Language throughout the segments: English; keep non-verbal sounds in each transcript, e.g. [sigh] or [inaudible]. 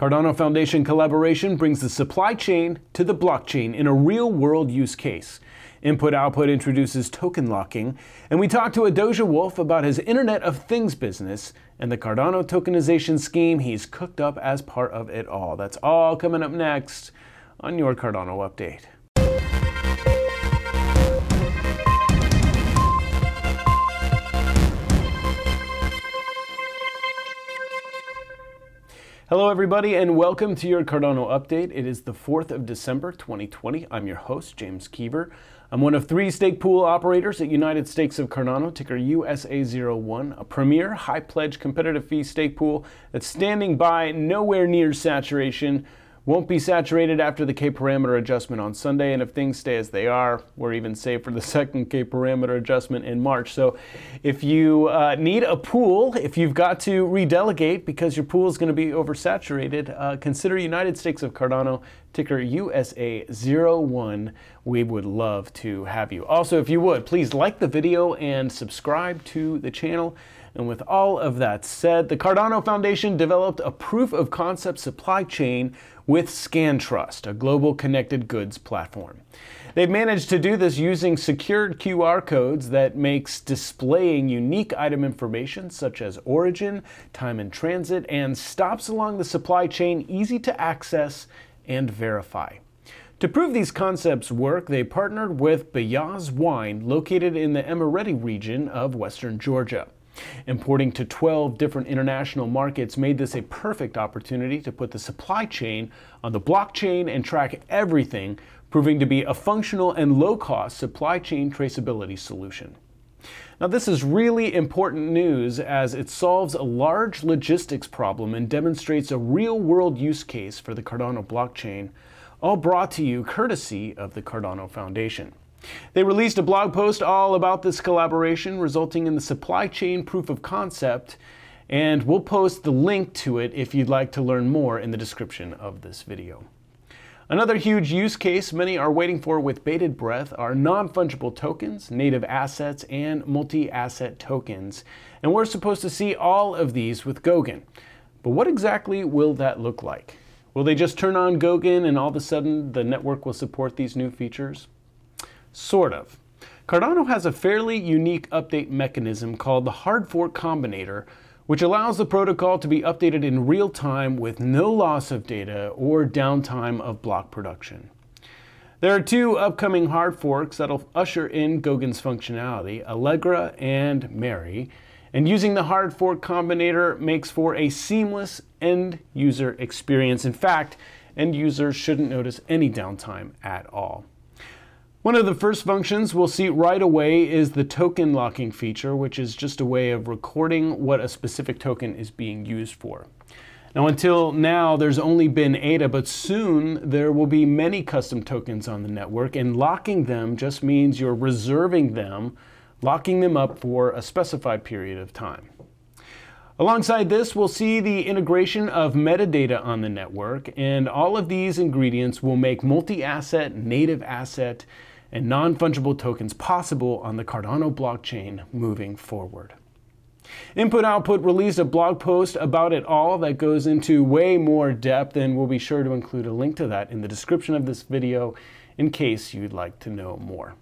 Cardano Foundation collaboration brings the supply chain to the blockchain in a real world use case. Input Output introduces token locking, and we talk to Adoja Wolf about his Internet of Things business and the Cardano tokenization scheme he's cooked up as part of it all. That's all coming up next on your Cardano update. Hello, everybody, and welcome to your Cardano update. It is the 4th of December, 2020. I'm your host, James Keever. I'm one of three stake pool operators at United Stakes of Cardano, ticker USA01, a premier high pledge competitive fee stake pool that's standing by nowhere near saturation won't be saturated after the K parameter adjustment on Sunday, and if things stay as they are, we're even safe for the [laughs] second K parameter adjustment in March. So, if you uh, need a pool, if you've got to redelegate because your pool is going to be oversaturated, uh, consider United Stakes of Cardano, ticker USA01. We would love to have you. Also, if you would, please like the video and subscribe to the channel. And with all of that said, the Cardano Foundation developed a proof of concept supply chain with ScanTrust, a global connected goods platform. They've managed to do this using secured QR codes that makes displaying unique item information such as origin, time in transit, and stops along the supply chain easy to access and verify. To prove these concepts work, they partnered with Baia's Wine, located in the Imereti region of western Georgia. Importing to 12 different international markets made this a perfect opportunity to put the supply chain on the blockchain and track everything, proving to be a functional and low cost supply chain traceability solution. Now, this is really important news as it solves a large logistics problem and demonstrates a real world use case for the Cardano blockchain, all brought to you courtesy of the Cardano Foundation. They released a blog post all about this collaboration, resulting in the supply chain proof of concept, and we'll post the link to it if you'd like to learn more in the description of this video. Another huge use case many are waiting for with bated breath are non-fungible tokens, native assets, and multi-asset tokens. And we're supposed to see all of these with Goguen. But what exactly will that look like? Will they just turn on Goguen and all of a sudden the network will support these new features? Sort of. Cardano has a fairly unique update mechanism called the hard fork combinator, which allows the protocol to be updated in real time with no loss of data or downtime of block production. There are two upcoming hard forks that'll usher in Goguen's functionality, Allegra and Mary, and using the hard fork combinator makes for a seamless end user experience. In fact, end users shouldn't notice any downtime at all. One of the first functions we'll see right away is the token locking feature, which is just a way of recording what a specific token is being used for. Now, until now, there's only been ADA, but soon there will be many custom tokens on the network, and locking them just means you're reserving them, locking them up for a specified period of time. Alongside this, we'll see the integration of metadata on the network, and all of these ingredients will make multi-asset, native asset, and non-fungible tokens possible on the Cardano blockchain moving forward. Input Output released a blog post about it all that goes into way more depth, and we'll be sure to include a link to that in the description of this video in case you'd like to know more.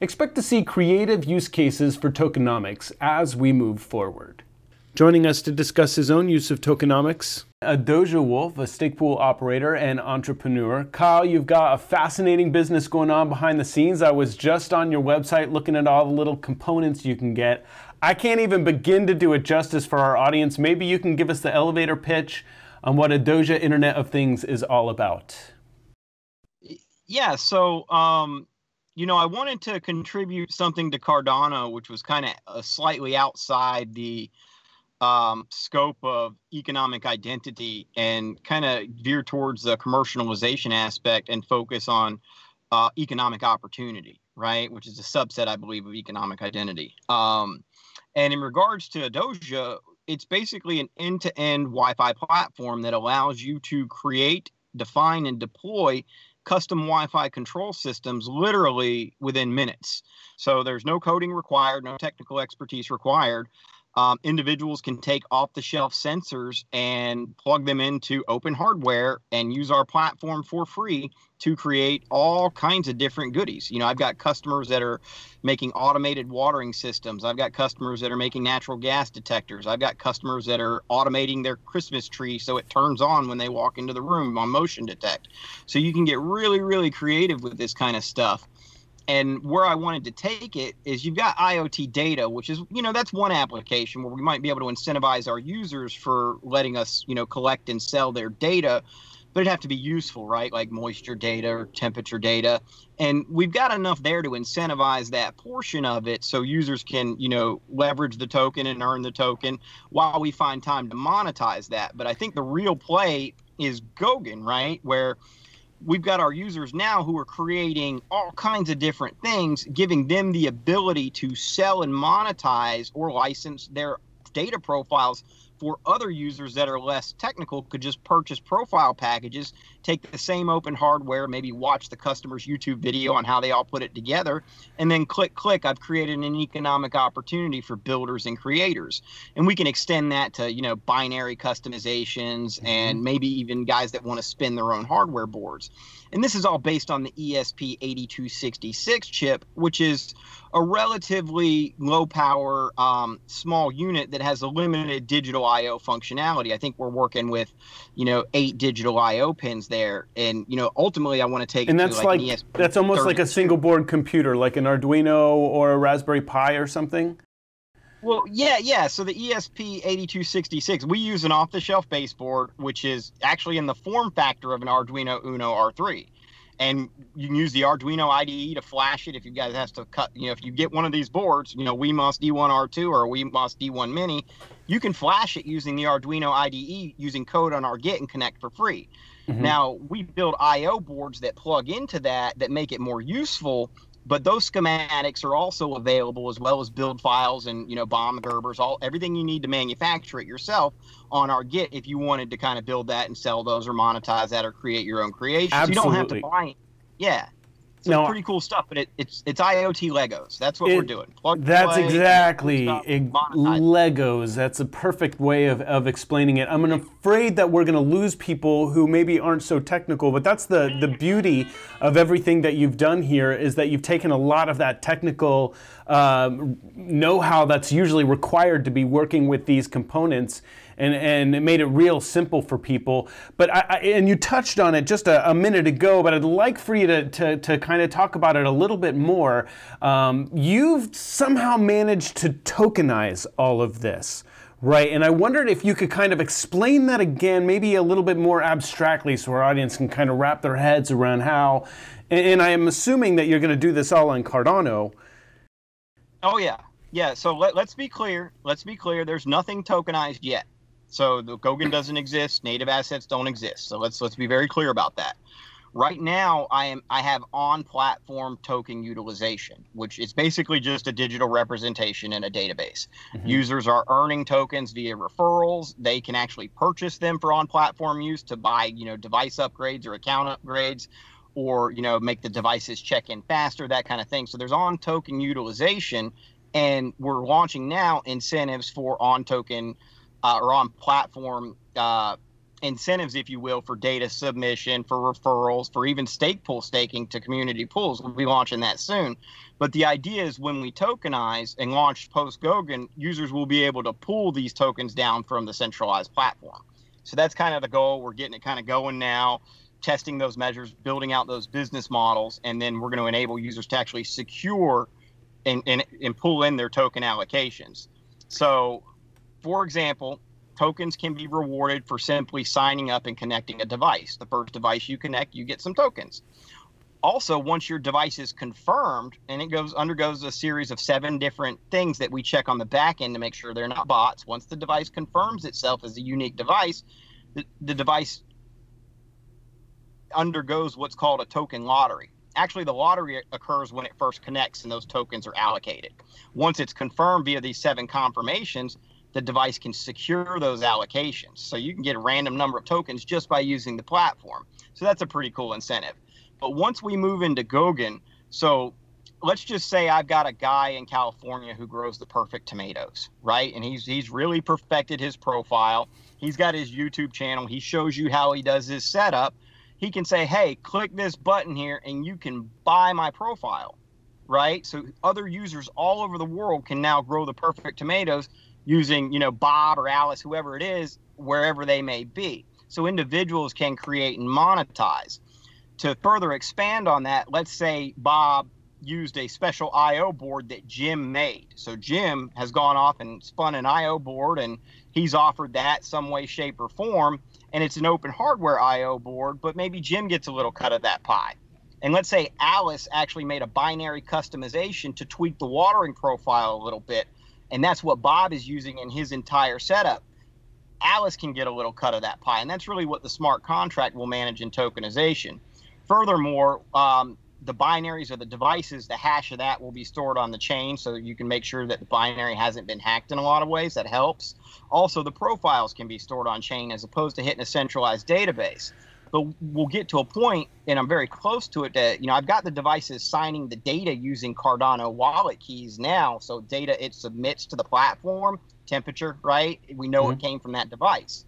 Expect to see creative use cases for tokenomics as we move forward. Joining us to discuss his own use of tokenomics Adoja Wolf, a stake pool operator and entrepreneur. Kyle, you've got a fascinating business going on behind the scenes. I was just on your website looking at all the little components you can get. I can't even begin to do it justice for our audience. Maybe you can give us the elevator pitch on what Adosia Internet of Things is all about. Yeah, so um, you know, I wanted to contribute something to Cardano, which was kind of uh, slightly outside the um, scope of economic identity and kind of veer towards the commercialization aspect and focus on uh, economic opportunity, right? Which is a subset, I believe, of economic identity. Um, and in regards to Adosia, it's basically an end to end Wi Fi platform that allows you to create, define, and deploy custom Wi Fi control systems literally within minutes. So there's no coding required, no technical expertise required. Um, individuals can take off the shelf sensors and plug them into open hardware and use our platform for free to create all kinds of different goodies. You know, I've got customers that are making automated watering systems. I've got customers that are making natural gas detectors. I've got customers that are automating their Christmas tree so it turns on when they walk into the room on motion detect. So you can get really, really creative with this kind of stuff and where I wanted to take it is you've got IoT data, which is, you know, that's one application where we might be able to incentivize our users for letting us, you know, collect and sell their data, but it'd have to be useful, right? Like moisture data or temperature data. And we've got enough there to incentivize that portion of it so users can, you know, leverage the token and earn the token while we find time to monetize that. But I think the real play is Goguen, right? Where we've got our users now who are creating all kinds of different things, giving them the ability to sell and monetize or license their data profiles for other users that are less technical could just purchase profile packages, take the same open hardware, maybe watch the customer's YouTube video on how they all put it together, and then click, click. I've created an economic opportunity for builders and creators. And we can extend that to, you know, binary customizations and mm-hmm. maybe even guys that want to spin their own hardware boards. And this is all based on the ESP8266 chip, which is a relatively low power, um, small unit that has a limited digital I/O functionality. I think we're working with, you know, eight digital I/O pins there, and you know, ultimately, I want to take. And that's like, like that's almost like a single board computer, like an Arduino or a Raspberry Pi or something. Well, yeah, yeah. So the ESP8266, we use an off-the-shelf baseboard, which is actually in the form factor of an Arduino Uno R3 and you can use the Arduino IDE to flash it if you guys have to cut. You know, if you get one of these boards, you know, WeMOS D1R2 or WeMOS D1 Mini, you can flash it using the Arduino IDE using code on our Git and connect for free. Mm-hmm. Now we build I/O boards that plug into that that make it more useful but those schematics are also available as well as build files and you know BOM gerbers all everything you need to manufacture it yourself on our git if you wanted to kind of build that and sell those or monetize that or create your own creations Absolutely. you don't have to buy it. yeah no, pretty cool stuff, but it, it's it's IoT Legos. That's what it, we're doing. Plug that's play, exactly Legos. That's a perfect way of, of explaining it. I'm afraid that we're going to lose people who maybe aren't so technical, but that's the the beauty of everything that you've done here is that you've taken a lot of that technical um, know-how that's usually required to be working with these components and, and it made it real simple for people. But I, I and you touched on it just a, a, minute ago, but I'd like for you to, to, to kind of talk about it a little bit more. Um, you've somehow managed to tokenize all of this. Right, and I wondered if you could kind of explain that again, maybe a little bit more abstractly, so our audience can kind of wrap their heads around how. And, and I am assuming that you're going to do this all on Cardano. Oh yeah, yeah. So let, let's be clear. Let's be clear. There's nothing tokenized yet. So the Goguen doesn't exist. Native assets don't exist. So let's let's be very clear about that. Right now, I am I have on-platform token utilization, which is basically just a digital representation in a database. Mm-hmm. Users are earning tokens via referrals. They can actually purchase them for on-platform use to buy, you know, device upgrades or account upgrades, or you know, make the devices check in faster, that kind of thing. So there's on-token utilization, and we're launching now incentives for on-token uh, or on platform uh, incentives, if you will, for data submission, for referrals, for even stake pool staking to community pools. We'll be launching that soon. But the idea is when we tokenize and launch post Goguen, users will be able to pull these tokens down from the centralized platform. So that's kind of the goal. We're getting it kind of going now, testing those measures, building out those business models, and then we're going to enable users to actually secure and, and, and pull in their token allocations. So for example, tokens can be rewarded for simply signing up and connecting a device. The first device you connect, you get some tokens. Also, once your device is confirmed and it goes undergoes a series of seven different things that we check on the back end to make sure they're not bots. Once the device confirms itself as a unique device, the, the device undergoes what's called a token lottery. Actually, the lottery occurs when it first connects and those tokens are allocated. Once it's confirmed via these seven confirmations, the device can secure those allocations. So you can get a random number of tokens just by using the platform. So that's a pretty cool incentive. But once we move into Goguen, so let's just say I've got a guy in California who grows the perfect tomatoes, right? And he's he's really perfected his profile. He's got his YouTube channel. He shows you how he does his setup. He can say, "Hey, click this button here and you can buy my profile." Right? So other users all over the world can now grow the perfect tomatoes using, you know, Bob or Alice, whoever it is, wherever they may be. So individuals can create and monetize. To further expand on that, let's say Bob used a special IO board that Jim made. So Jim has gone off and spun an IO board and he's offered that some way, shape, or form. And it's an open hardware IO board, but maybe Jim gets a little cut of that pie. And let's say Alice actually made a binary customization to tweak the watering profile a little bit. And that's what Bob is using in his entire setup. Alice can get a little cut of that pie. And that's really what the smart contract will manage in tokenization. Furthermore, um, the binaries or the devices, the hash of that will be stored on the chain so you can make sure that the binary hasn't been hacked in a lot of ways. That helps. Also, the profiles can be stored on chain as opposed to hitting a centralized database. But we'll get to a point, and I'm very close to it, that, you know, I've got the devices signing the data using Cardano wallet keys now. So data it submits to the platform, temperature, right? We know mm-hmm. it came from that device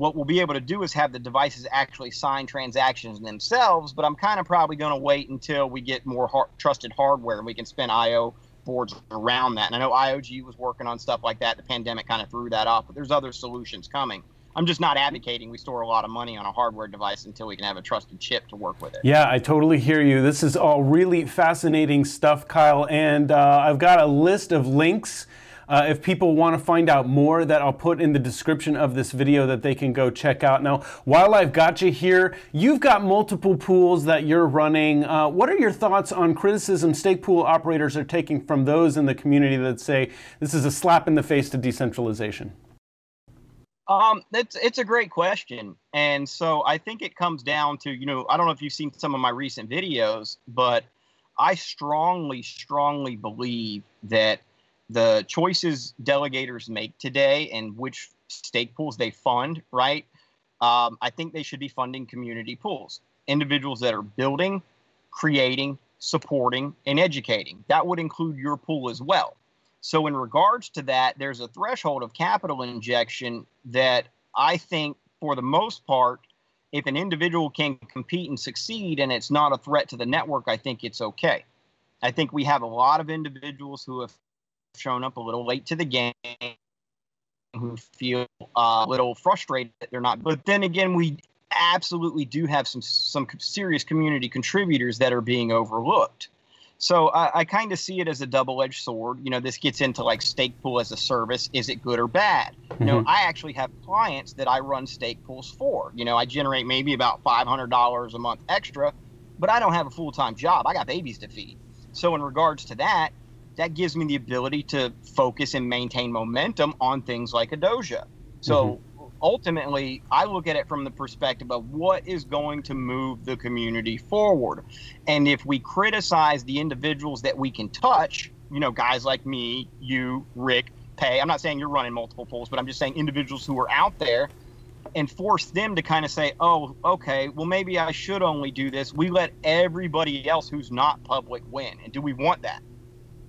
what we'll be able to do is have the devices actually sign transactions themselves. But I'm kind of probably going to wait until we get more hard, trusted hardware and we can spin IO boards around that. And I know IOG was working on stuff like that. The pandemic kind of threw that off, but there's other solutions coming. I'm just not advocating we store a lot of money on a hardware device until we can have a trusted chip to work with it. Yeah, I totally hear you. This is all really fascinating stuff, Kyle. And uh, I've got a list of links uh, if people want to find out more, that I'll put in the description of this video that they can go check out. Now, while I've got you here, you've got multiple pools that you're running. Uh, what are your thoughts on criticism stake pool operators are taking from those in the community that say this is a slap in the face to decentralization? Um, it's it's a great question, and so I think it comes down to you know I don't know if you've seen some of my recent videos, but I strongly strongly believe that the choices delegators make today and which stake pools they fund, right? Um, I think they should be funding community pools, individuals that are building, creating, supporting, and educating. That would include your pool as well. So, in regards to that, there's a threshold of capital injection that I think, for the most part, if an individual can compete and succeed and it's not a threat to the network, I think it's okay. I think we have a lot of individuals who have shown up a little late to the game who feel a little frustrated that they're not. But then again, we absolutely do have some some serious community contributors that are being overlooked. So I, I kind of see it as a double-edged sword. You know, this gets into like stake pool as a service. Is it good or bad? Mm-hmm. You know, mm-hmm. I actually have clients that I run stake pools for. You know, I generate maybe about five hundred dollars a month extra, but I don't have a full-time job. I got babies to feed. So in regards to that, that gives me the ability to focus and maintain momentum on things like Adosia. So mm-hmm. Ultimately, I look at it from the perspective of what is going to move the community forward. And if we criticize the individuals that we can touch, you know, guys like me, you, Rick, Pay, I'm not saying you're running multiple polls, but I'm just saying individuals who are out there and force them to kind of say, oh, okay, well, maybe I should only do this. We let everybody else who's not public win. And do we want that?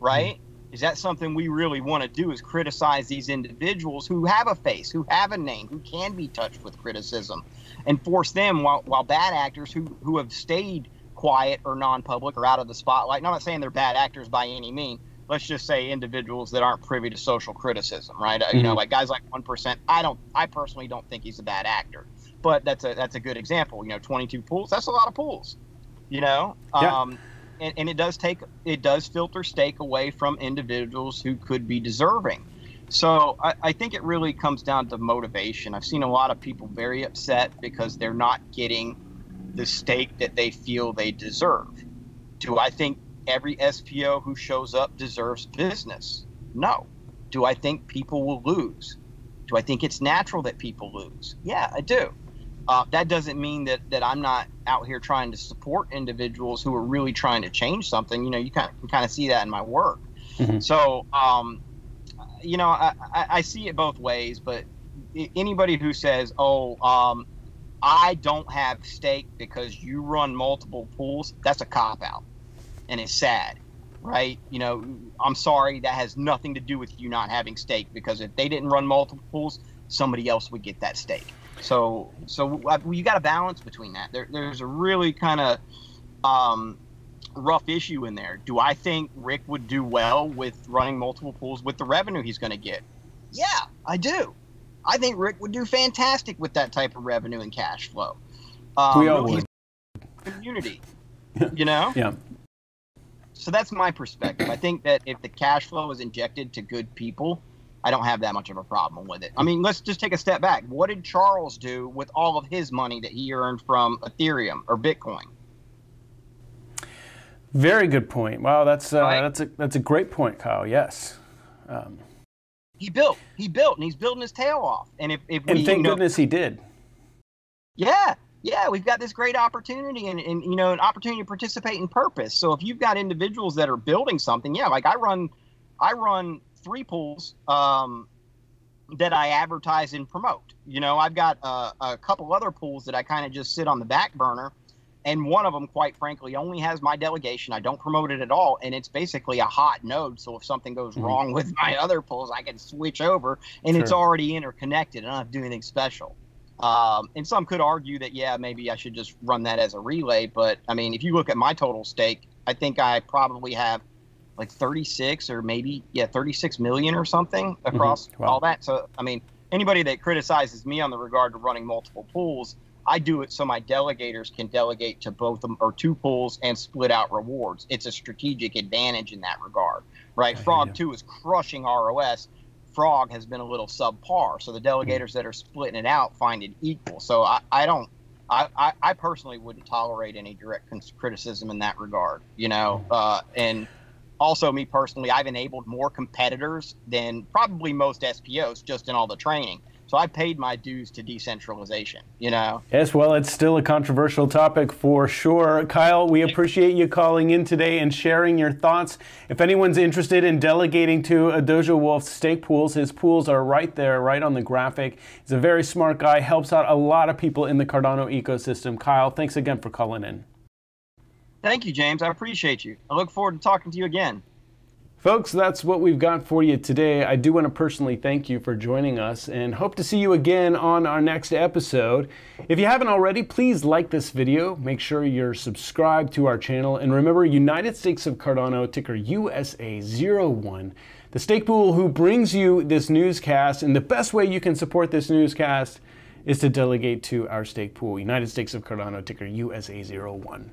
right? Mm-hmm. Is that something we really want to do? Is criticize these individuals who have a face, who have a name, who can be touched with criticism, and force them while while bad actors who who have stayed quiet or non-public or out of the spotlight. And I'm not saying they're bad actors by any mean. Let's just say individuals that aren't privy to social criticism, right? Mm-hmm. You know, mm-hmm. like guys like one percent. I don't. I personally don't think he's a bad actor, but that's a that's a good example. You know, 22 pools. That's a lot of pools. You know. Yeah. Um, and, and it does take it does filter stake away from individuals who could be deserving. So I, I, think it really comes down to motivation. I've seen a lot of people very upset because they're not getting the stake that they feel they deserve. Do I think every SPO who shows up deserves business? No. Do I think people will lose? Do I think it's natural that people lose? Yeah, I do. Uh, that doesn't mean that that I'm not out here trying to support individuals who are really trying to change something. You know, you kind of, can kind of see that in my work. Mm-hmm. So, um, you know, I, I, I, see it both ways. But anybody who says, "Oh, um, I don't have stake because you run multiple pools," that's a cop out, and it's sad. right? You know, I'm sorry, that has nothing to do with you not having stake because if they didn't run multiple pools, somebody else would get that stake. So, so uh, you got a balance between that. There, there's a really kind of um, rough issue in there. Do I think Rick would do well with running multiple pools with the revenue he's going to get? Yeah, I do. I think Rick would do fantastic with that type of revenue and cash flow. Um, we all would. Community, [laughs] you know. Yeah. So that's my perspective. I think that if the cash flow is injected to good people, I don't have that much of a problem with it. I mean, let's just take a step back. What did Charles do with all of his money that he earned from Ethereum or Bitcoin? Very good point. Wow, that's uh, right? that's a that's a great point, Kyle. Yes. Um, he built, he built, and he's building his tail off. And if, if and thank you know, goodness he did. Yeah, yeah, we've got this great opportunity and, and you know an opportunity to participate in purpose. So if you've got individuals that are building something, yeah, like I run, I run three pools um, that I advertise and promote. You know, I've got uh, a couple other pools that I kind of just sit on the back burner and one of them quite frankly only has my delegation i don't promote it at all and it's basically a hot node so if something goes mm-hmm. wrong with [laughs] my other pools i can switch over and sure. it's already interconnected and i don't have to do anything special um, and some could argue that yeah maybe i should just run that as a relay but i mean if you look at my total stake i think i probably have like 36 or maybe yeah 36 million or something mm-hmm. across mm-hmm. wow. all that so i mean anybody that criticizes me on the regard to running multiple pools I do it so my delegators can delegate to both them or two pools and split out rewards. It's a strategic advantage in that regard, right? Frog 2 is crushing ROS. Frog has been a little subpar. So the delegators that are splitting it out find it equal. So I, I don't, I, I, personally wouldn't tolerate any direct criticism in that regard, you know? Uh, and also, me personally, I've enabled more competitors than probably most SPOs just in all the training. So I paid my dues to decentralization, you know? Yes, well, it's still a controversial topic for sure. Kyle, we appreciate you calling in today and sharing your thoughts. If anyone's interested in delegating to a Dojo Wolf stake pools, his pools are right there, right on the graphic. He's a very smart guy, helps out a lot of people in the Cardano ecosystem. Kyle, thanks again for calling in. Thank you, James. I appreciate you. I look forward to talking to you again. Folks, that's what we've got for you today. I do want to personally thank you for joining us and hope to see you again on our next episode. If you haven't already, please like this video. Make sure you're subscribed to our channel. And remember, United Stakes of Cardano, ticker USA01, the stake pool who brings you this newscast. And the best way you can support this newscast is to delegate to our stake pool, United Stakes of Cardano, ticker USA01.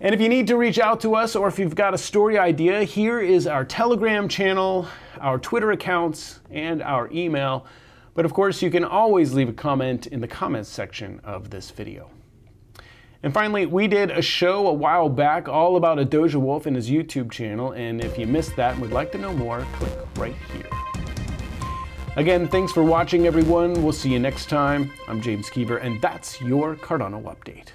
And if you need to reach out to us or if you've got a story idea, here is our Telegram channel, our Twitter accounts, and our email. But of course, you can always leave a comment in the comments section of this video. And finally, we did a show a while back all about a Dojo Wolf and his YouTube channel, and if you missed that and would like to know more, click right here. Again, thanks for watching, everyone. We'll see you next time. I'm James Keever, and that's your Cardano Update.